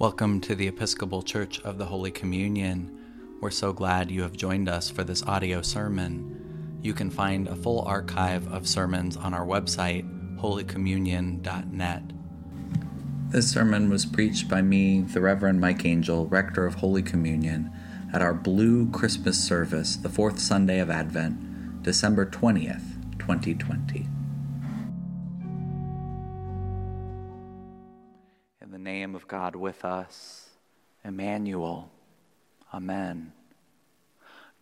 Welcome to the Episcopal Church of the Holy Communion. We're so glad you have joined us for this audio sermon. You can find a full archive of sermons on our website, holycommunion.net. This sermon was preached by me, the Reverend Mike Angell, Rector of Holy Communion, at our Blue Christmas service, the fourth Sunday of Advent, December 20th, 2020. God with us, Emmanuel. Amen.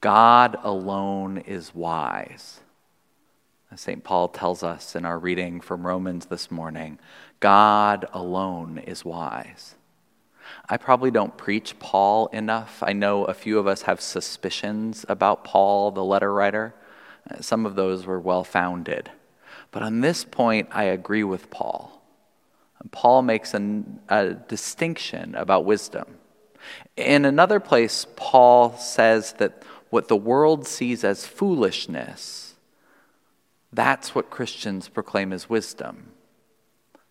God alone is wise. As St. Paul tells us in our reading from Romans this morning, God alone is wise. I probably don't preach Paul enough. I know a few of us have suspicions about Paul, the letter writer. Some of those were well founded. But on this point, I agree with Paul. Paul makes an, a distinction about wisdom. In another place, Paul says that what the world sees as foolishness, that's what Christians proclaim as wisdom.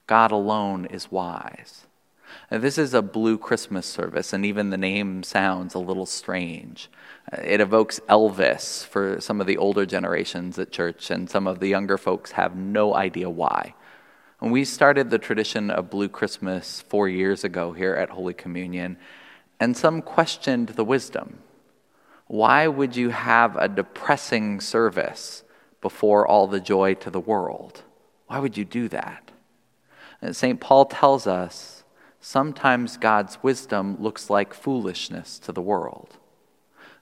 God alone is wise. Now, this is a blue Christmas service, and even the name sounds a little strange. Uh, it evokes Elvis for some of the older generations at church, and some of the younger folks have no idea why. When we started the tradition of Blue Christmas four years ago here at Holy Communion, and some questioned the wisdom. Why would you have a depressing service before all the joy to the world? Why would you do that? And St. Paul tells us sometimes God's wisdom looks like foolishness to the world.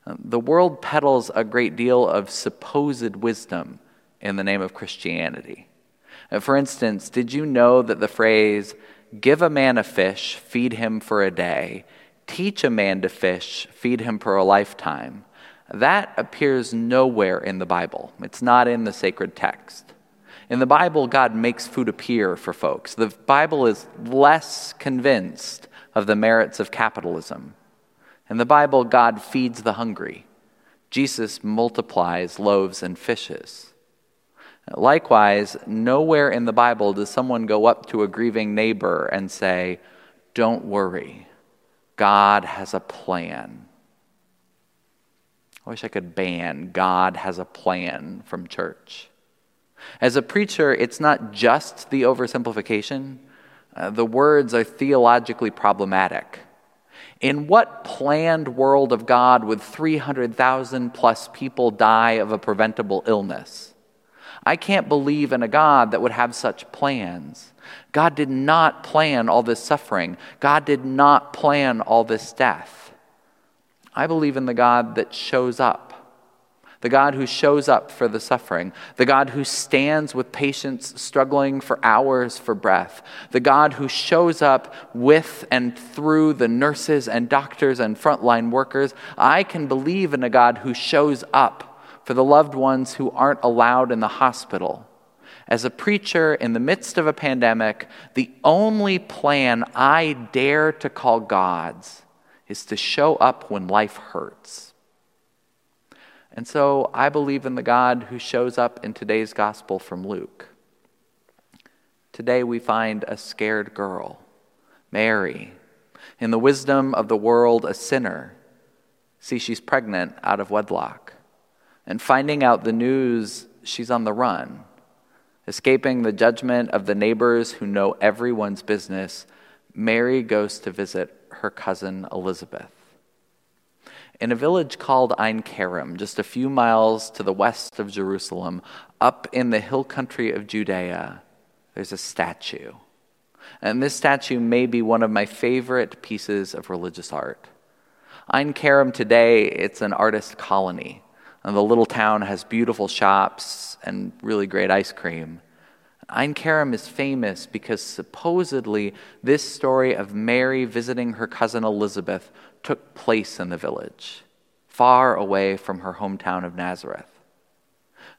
The world peddles a great deal of supposed wisdom in the name of Christianity. Uh, for instance, did you know that the phrase, give a man a fish, feed him for a day, teach a man to fish, feed him for a lifetime, that appears nowhere in the Bible. It's not in the sacred text. In the Bible, God makes food appear for folks. The Bible is less convinced of the merits of capitalism. In the Bible, God feeds the hungry. Jesus multiplies loaves and fishes. Likewise, nowhere in the Bible does someone go up to a grieving neighbor and say, Don't worry, God has a plan. I wish I could ban God has a plan from church. As a preacher, it's not just the oversimplification, uh, the words are theologically problematic. In what planned world of God would 300,000 plus people die of a preventable illness? I can't believe in a God that would have such plans. God did not plan all this suffering, God did not plan all this death. I believe in the God that shows up. The God who shows up for the suffering, the God who stands with patients struggling for hours for breath, the God who shows up with and through the nurses and doctors and frontline workers. I can believe in a God who shows up for the loved ones who aren't allowed in the hospital. As a preacher in the midst of a pandemic, the only plan I dare to call God's is to show up when life hurts. And so I believe in the God who shows up in today's gospel from Luke. Today we find a scared girl, Mary, in the wisdom of the world, a sinner. See, she's pregnant out of wedlock and finding out the news, she's on the run, escaping the judgment of the neighbors who know everyone's business. Mary goes to visit her cousin Elizabeth. In a village called Ein Kerem, just a few miles to the west of Jerusalem, up in the hill country of Judea, there's a statue. And this statue may be one of my favorite pieces of religious art. Ein Kerem today, it's an artist colony. And the little town has beautiful shops and really great ice cream. Ein Kerem is famous because supposedly this story of Mary visiting her cousin Elizabeth took place in the village, far away from her hometown of Nazareth.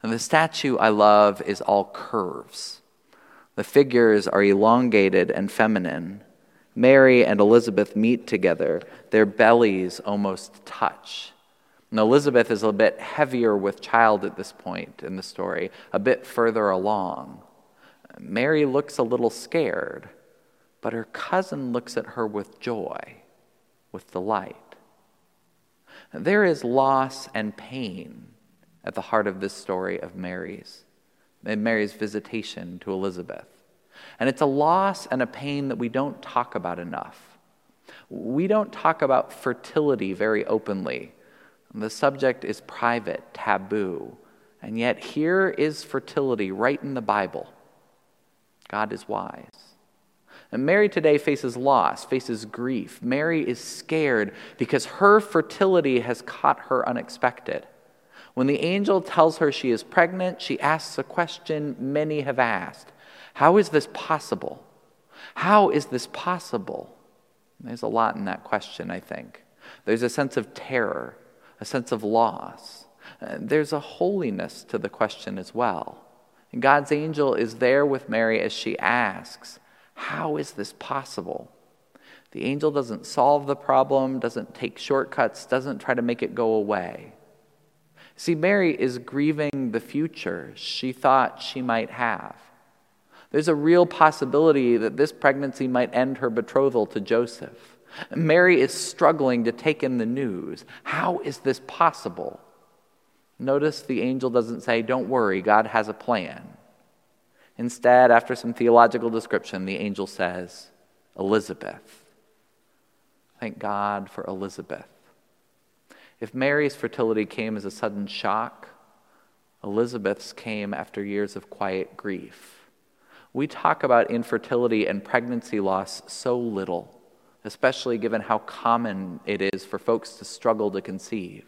And the statue I love is all curves. The figures are elongated and feminine. Mary and Elizabeth meet together, their bellies almost touch. And Elizabeth is a bit heavier with child at this point in the story, a bit further along. Mary looks a little scared, but her cousin looks at her with joy, with delight. There is loss and pain at the heart of this story of Mary's, Mary's visitation to Elizabeth. And it's a loss and a pain that we don't talk about enough. We don't talk about fertility very openly. The subject is private, taboo. And yet, here is fertility right in the Bible. God is wise. And Mary today faces loss, faces grief. Mary is scared because her fertility has caught her unexpected. When the angel tells her she is pregnant, she asks a question many have asked How is this possible? How is this possible? There's a lot in that question, I think. There's a sense of terror, a sense of loss. Uh, there's a holiness to the question as well. And God's angel is there with Mary as she asks, How is this possible? The angel doesn't solve the problem, doesn't take shortcuts, doesn't try to make it go away. See, Mary is grieving the future she thought she might have. There's a real possibility that this pregnancy might end her betrothal to Joseph. Mary is struggling to take in the news. How is this possible? Notice the angel doesn't say, Don't worry, God has a plan. Instead, after some theological description, the angel says, Elizabeth. Thank God for Elizabeth. If Mary's fertility came as a sudden shock, Elizabeth's came after years of quiet grief. We talk about infertility and pregnancy loss so little, especially given how common it is for folks to struggle to conceive.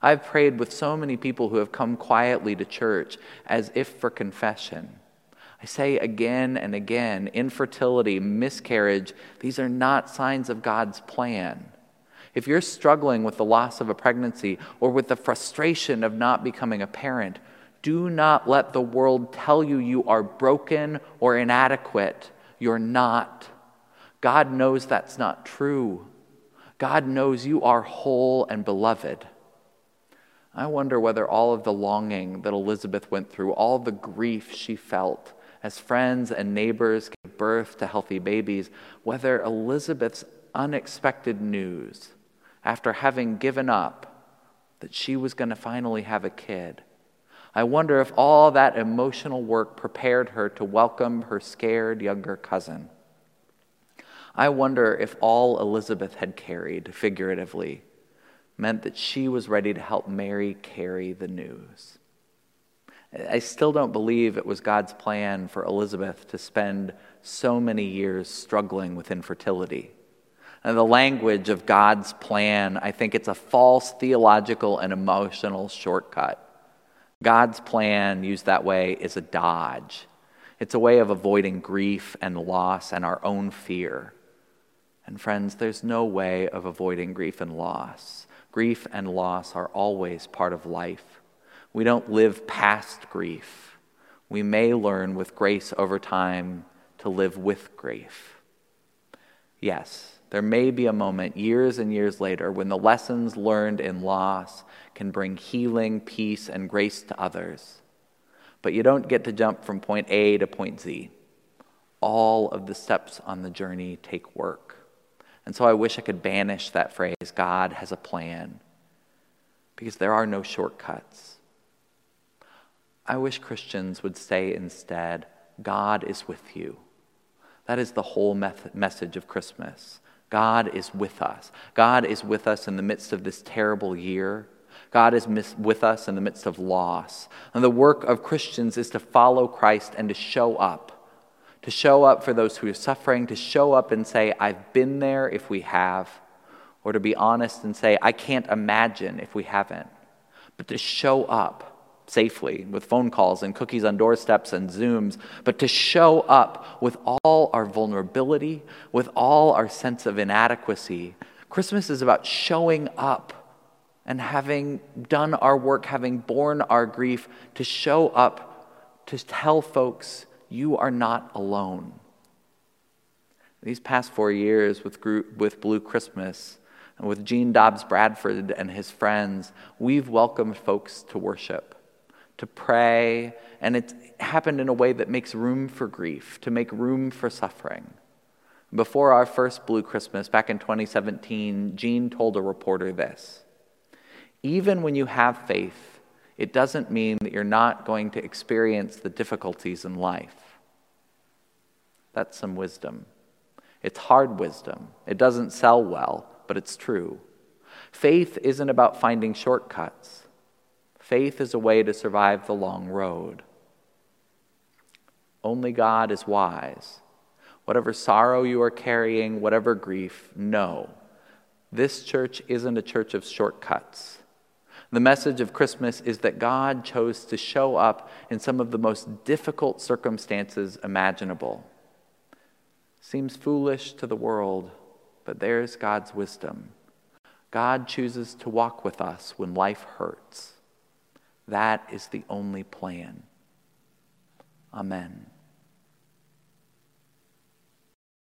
I've prayed with so many people who have come quietly to church as if for confession. I say again and again infertility, miscarriage, these are not signs of God's plan. If you're struggling with the loss of a pregnancy or with the frustration of not becoming a parent, do not let the world tell you you are broken or inadequate. You're not. God knows that's not true. God knows you are whole and beloved. I wonder whether all of the longing that Elizabeth went through, all the grief she felt as friends and neighbors gave birth to healthy babies, whether Elizabeth's unexpected news, after having given up that she was going to finally have a kid, I wonder if all that emotional work prepared her to welcome her scared younger cousin. I wonder if all Elizabeth had carried, figuratively, meant that she was ready to help Mary carry the news. I still don't believe it was God's plan for Elizabeth to spend so many years struggling with infertility. And the language of God's plan, I think it's a false theological and emotional shortcut. God's plan, used that way, is a dodge. It's a way of avoiding grief and loss and our own fear. And friends, there's no way of avoiding grief and loss. Grief and loss are always part of life. We don't live past grief. We may learn with grace over time to live with grief. Yes, there may be a moment years and years later when the lessons learned in loss can bring healing, peace, and grace to others. But you don't get to jump from point A to point Z. All of the steps on the journey take work. And so I wish I could banish that phrase, God has a plan, because there are no shortcuts. I wish Christians would say instead, God is with you. That is the whole message of Christmas. God is with us. God is with us in the midst of this terrible year. God is with us in the midst of loss. And the work of Christians is to follow Christ and to show up. To show up for those who are suffering, to show up and say, I've been there if we have. Or to be honest and say, I can't imagine if we haven't. But to show up safely with phone calls and cookies on doorsteps and Zooms, but to show up with all our vulnerability, with all our sense of inadequacy. Christmas is about showing up and having done our work, having borne our grief, to show up to tell folks you are not alone. These past four years with, with Blue Christmas and with Gene Dobbs Bradford and his friends, we've welcomed folks to worship, to pray, and it's happened in a way that makes room for grief, to make room for suffering. Before our first Blue Christmas back in 2017, Gene told a reporter this Even when you have faith, it doesn't mean that you're not going to experience the difficulties in life. That's some wisdom. It's hard wisdom. It doesn't sell well, but it's true. Faith isn't about finding shortcuts, faith is a way to survive the long road. Only God is wise. Whatever sorrow you are carrying, whatever grief, know this church isn't a church of shortcuts. The message of Christmas is that God chose to show up in some of the most difficult circumstances imaginable. Seems foolish to the world, but there's God's wisdom. God chooses to walk with us when life hurts. That is the only plan. Amen.